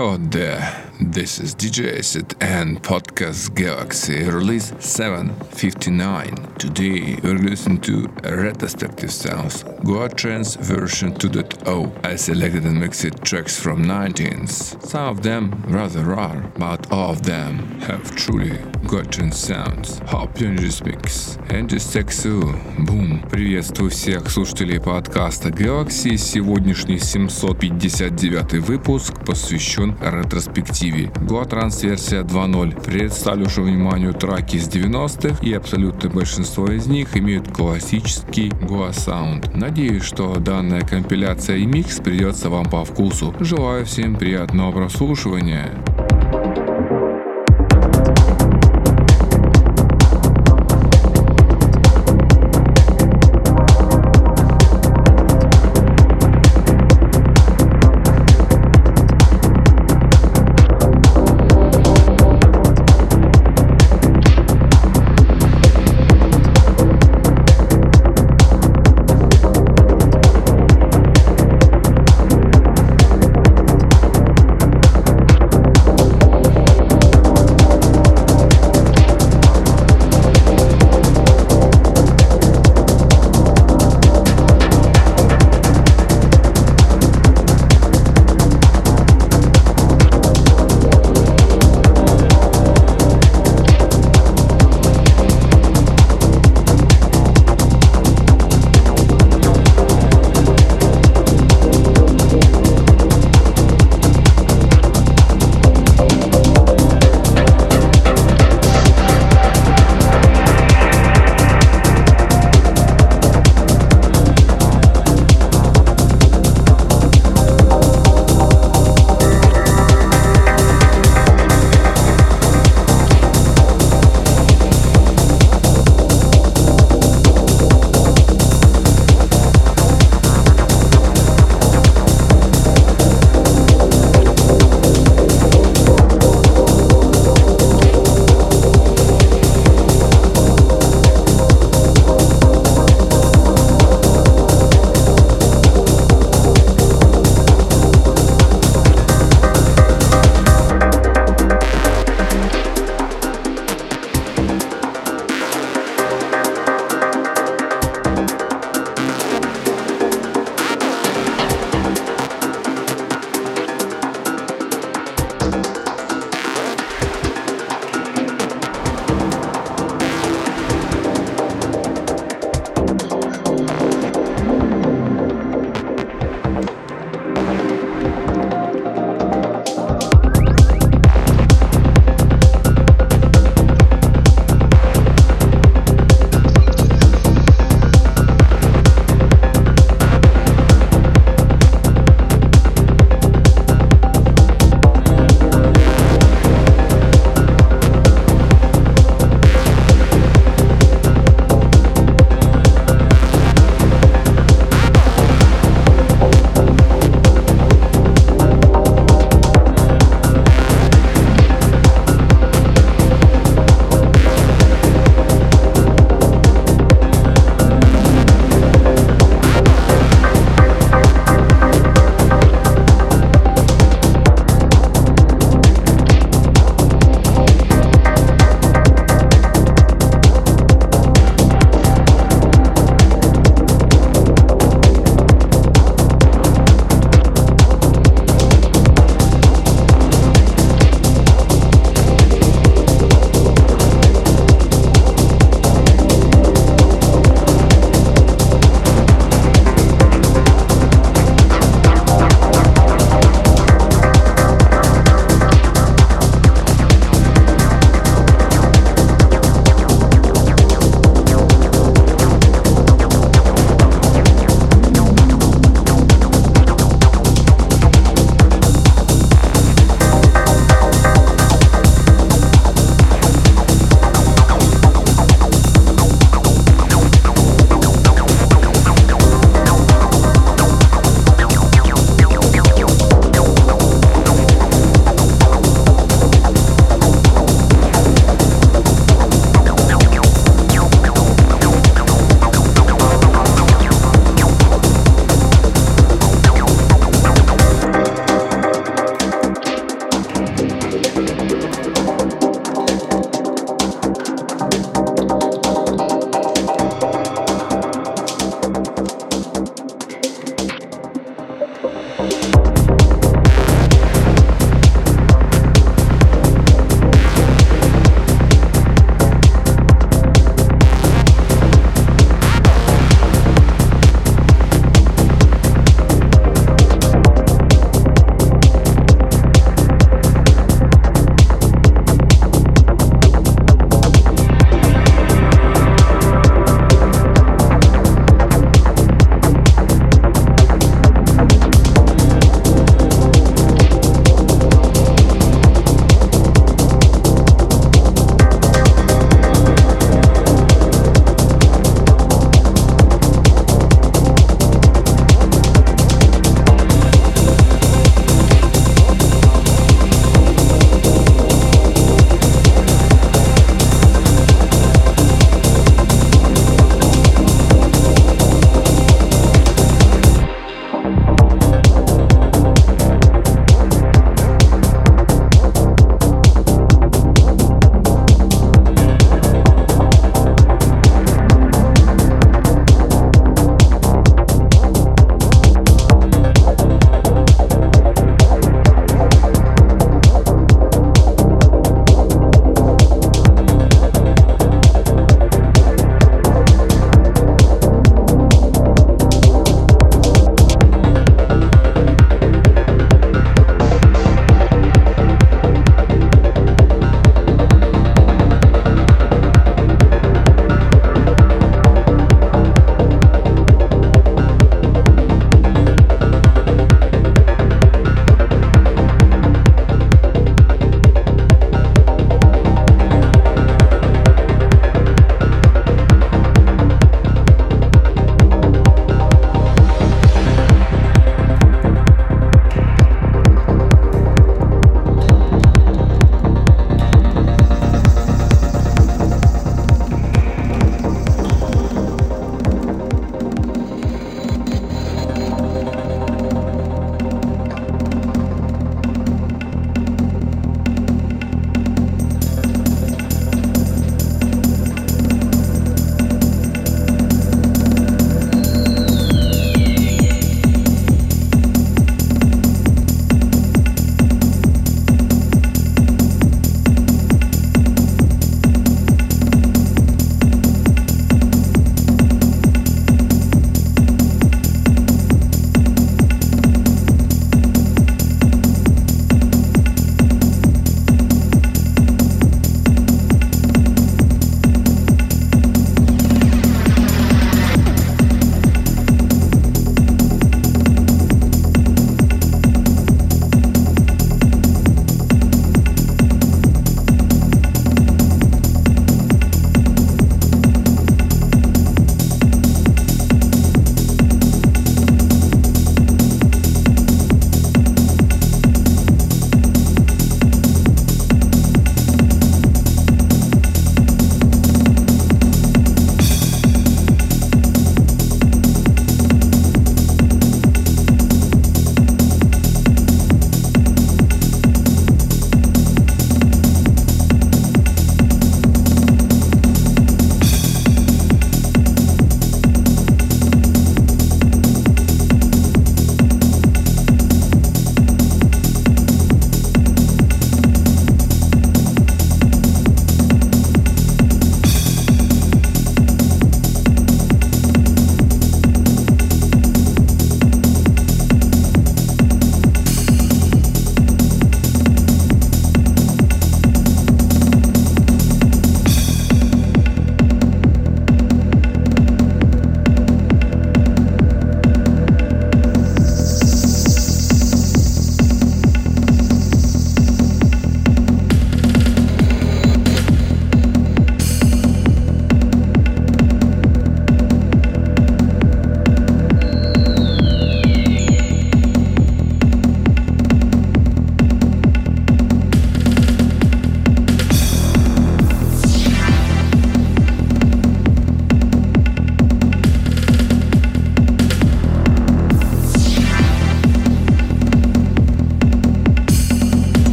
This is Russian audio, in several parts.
Hello there. This is DJ Acid and Podcast Galaxy release 759. Today we're listening to a retrospective sounds Goa Trance version 2.0. I selected and mixed tracks from 19s. Some of them rather rare, but all of them have truly Goa Trance sounds. Hope you enjoy this mix. And just Boom. Приветствую всех слушателей подкаста Galaxy. Сегодняшний 759 выпуск посвящен ретроспективе Kiwi. Goa Trans версия 2.0. Представлю же вниманию траки из 90-х, и абсолютное большинство из них имеют классический Goa Sound. Надеюсь, что данная компиляция и микс придется вам по вкусу. Желаю всем приятного прослушивания.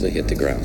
They hit the ground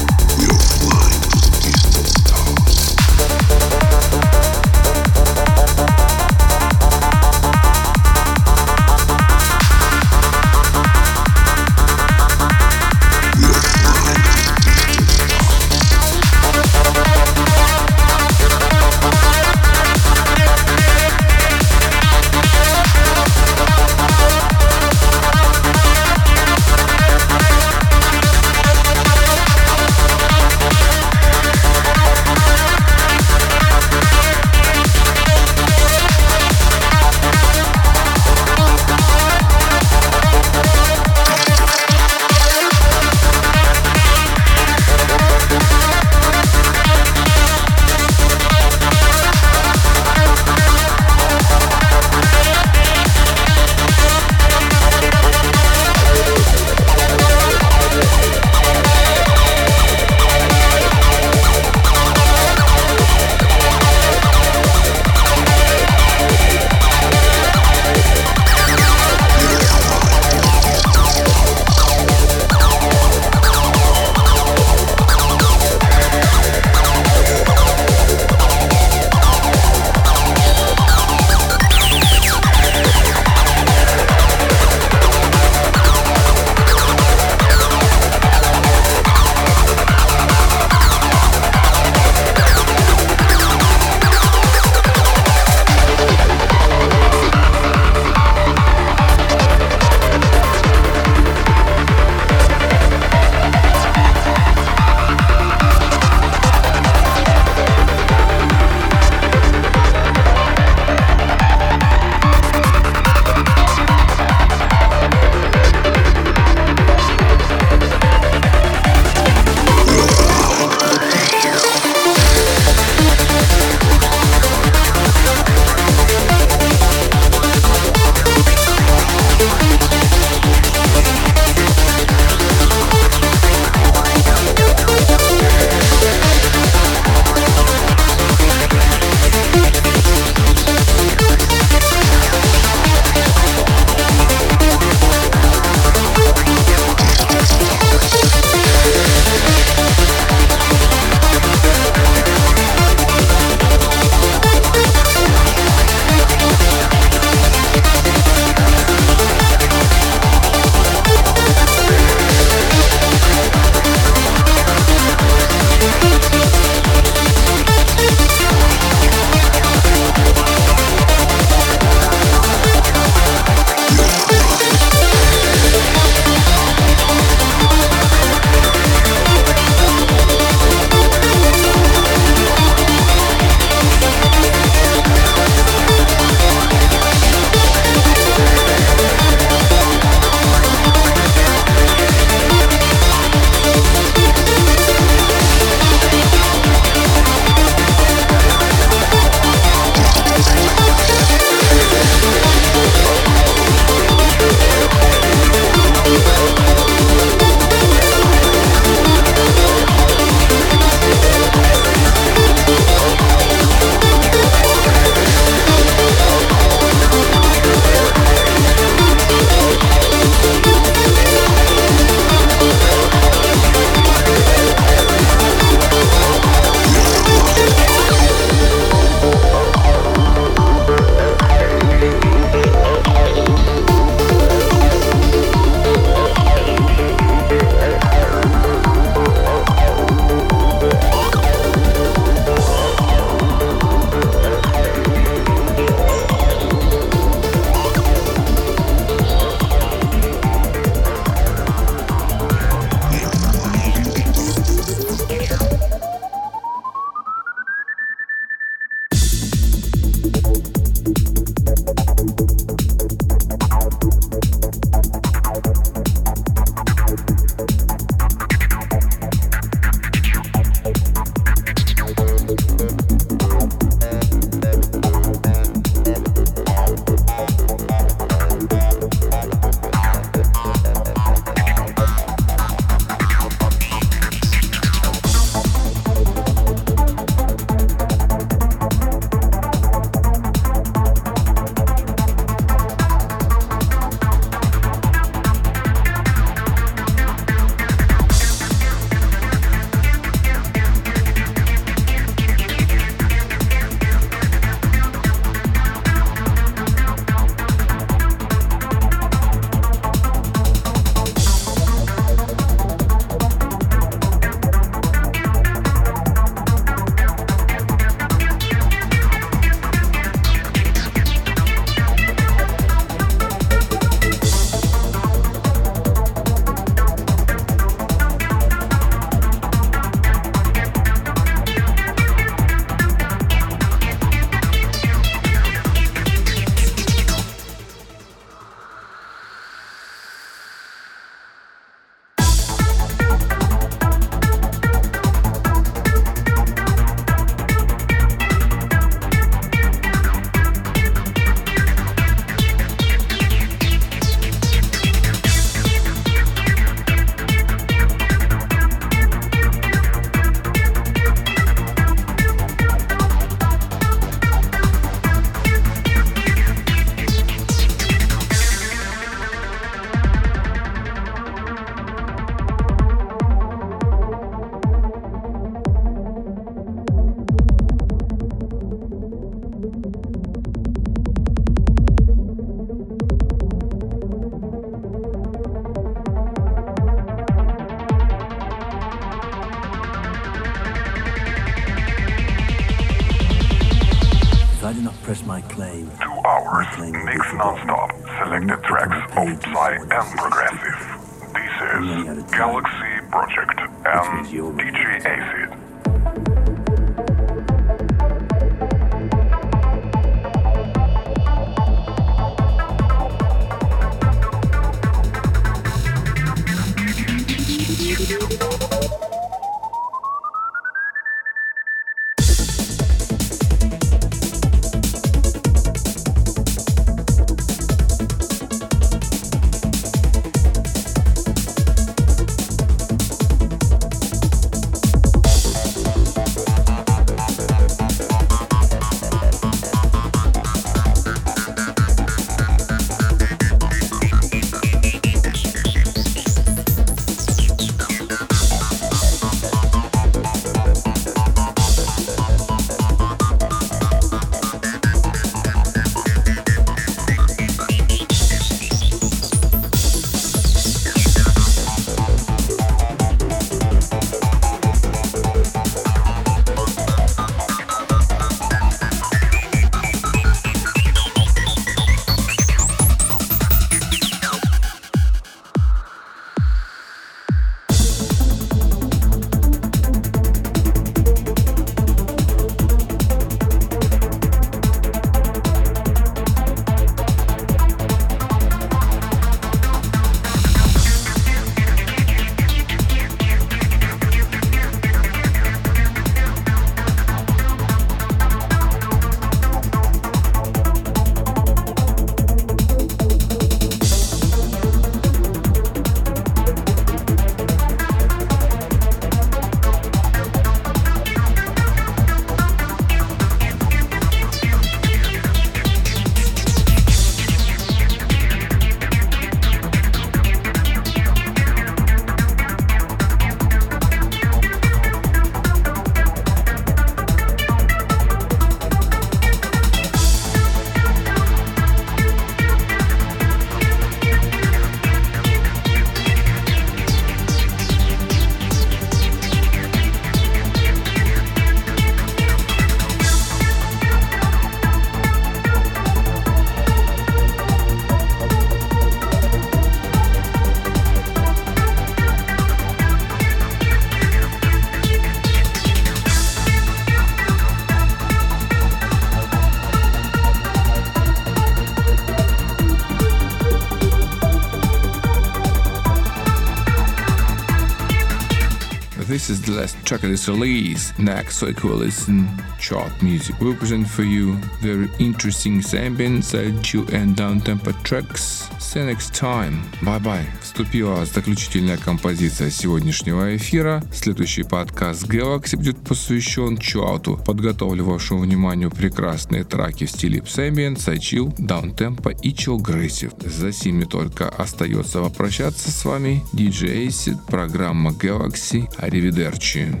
this release. Next week we'll listen chart music. We will present for you very interesting ambient, side and down tempo tracks. See next time. Bye bye. Вступила заключительная композиция сегодняшнего эфира. Следующий подкаст Galaxy будет посвящен чуауту. Подготовлю вашему вниманию прекрасные траки в стиле Psyambient, Psychill, Даунтемпо и Chill Aggressive. За сими только остается попрощаться с вами. DJ Acid, программа Galaxy. Аривидерчи.